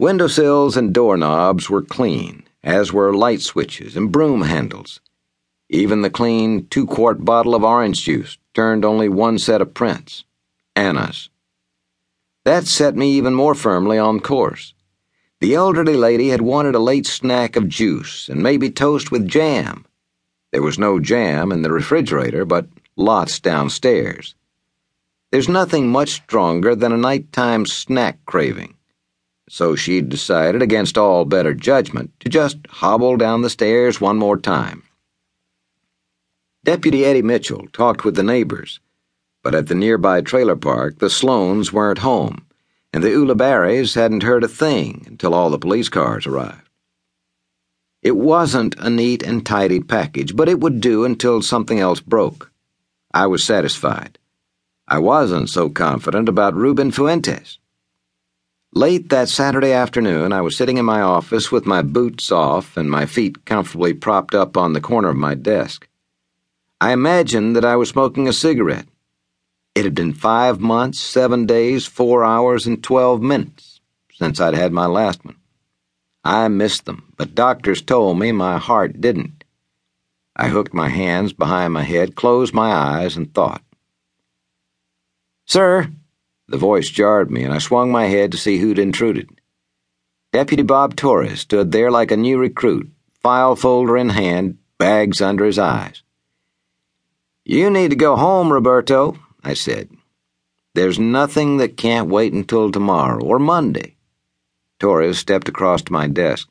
Windowsills and doorknobs were clean, as were light switches and broom handles. Even the clean two quart bottle of orange juice turned only one set of prints Anna's. That set me even more firmly on course. The elderly lady had wanted a late snack of juice and maybe toast with jam. There was no jam in the refrigerator, but lots downstairs. There's nothing much stronger than a nighttime snack craving. So she'd decided, against all better judgment, to just hobble down the stairs one more time. Deputy Eddie Mitchell talked with the neighbors, but at the nearby trailer park, the Sloans weren't home, and the Ulibarris hadn't heard a thing until all the police cars arrived. It wasn't a neat and tidy package, but it would do until something else broke. I was satisfied. I wasn't so confident about Reuben Fuentes. Late that Saturday afternoon, I was sitting in my office with my boots off and my feet comfortably propped up on the corner of my desk. I imagined that I was smoking a cigarette. It had been five months, seven days, four hours, and twelve minutes since I'd had my last one. I missed them, but doctors told me my heart didn't. I hooked my hands behind my head, closed my eyes, and thought. Sir, the voice jarred me, and I swung my head to see who'd intruded. Deputy Bob Torres stood there like a new recruit, file folder in hand, bags under his eyes. You need to go home, Roberto, I said. There's nothing that can't wait until tomorrow or Monday. Torres stepped across to my desk.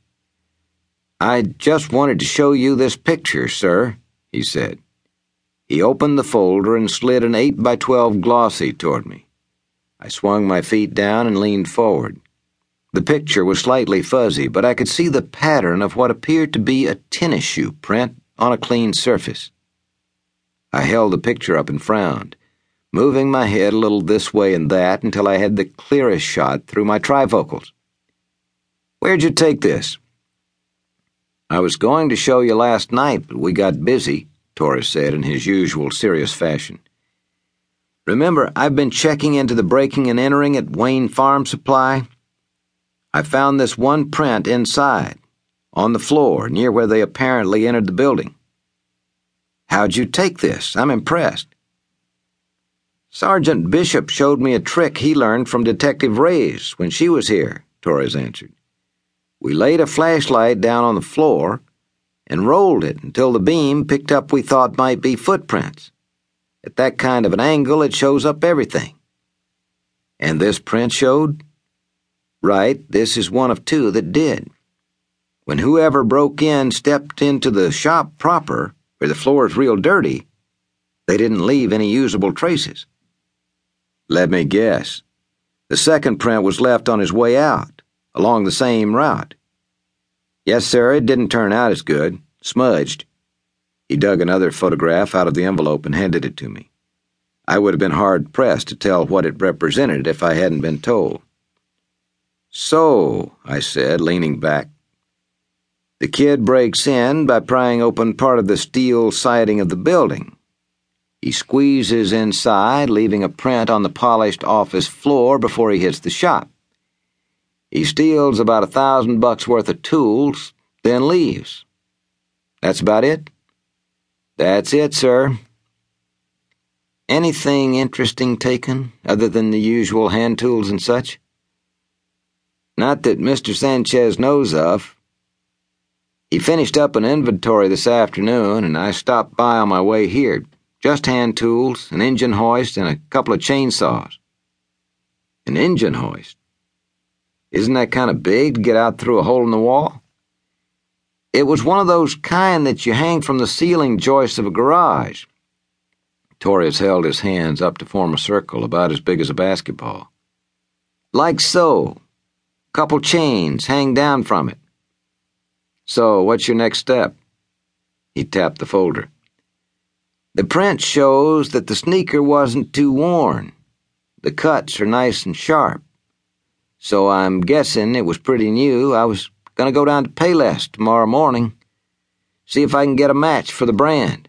I just wanted to show you this picture, sir, he said. He opened the folder and slid an 8 by 12 glossy toward me. I swung my feet down and leaned forward. The picture was slightly fuzzy, but I could see the pattern of what appeared to be a tennis shoe print on a clean surface. I held the picture up and frowned, moving my head a little this way and that until I had the clearest shot through my trifocals. Where'd you take this? I was going to show you last night, but we got busy, Torres said in his usual serious fashion. Remember, I've been checking into the breaking and entering at Wayne Farm Supply? I found this one print inside, on the floor, near where they apparently entered the building. How'd you take this? I'm impressed. Sergeant Bishop showed me a trick he learned from Detective Reyes when she was here, Torres answered. We laid a flashlight down on the floor and rolled it until the beam picked up we thought might be footprints. At that kind of an angle, it shows up everything. And this print showed? Right, this is one of two that did. When whoever broke in stepped into the shop proper, where the floor is real dirty, they didn't leave any usable traces. Let me guess. The second print was left on his way out, along the same route. Yes, sir, it didn't turn out as good. Smudged. He dug another photograph out of the envelope and handed it to me. I would have been hard pressed to tell what it represented if I hadn't been told. So, I said, leaning back, the kid breaks in by prying open part of the steel siding of the building. He squeezes inside, leaving a print on the polished office floor before he hits the shop. He steals about a thousand bucks worth of tools, then leaves. That's about it? That's it, sir. Anything interesting taken, other than the usual hand tools and such? Not that Mr. Sanchez knows of. He finished up an inventory this afternoon, and I stopped by on my way here. Just hand tools, an engine hoist, and a couple of chainsaws. An engine hoist? Isn't that kind of big to get out through a hole in the wall? It was one of those kind that you hang from the ceiling joists of a garage. Torres held his hands up to form a circle about as big as a basketball. Like so. Couple chains hang down from it. So, what's your next step? He tapped the folder. The print shows that the sneaker wasn't too worn. The cuts are nice and sharp. So I'm guessing it was pretty new. I was to go down to Payless tomorrow morning, see if I can get a match for the brand.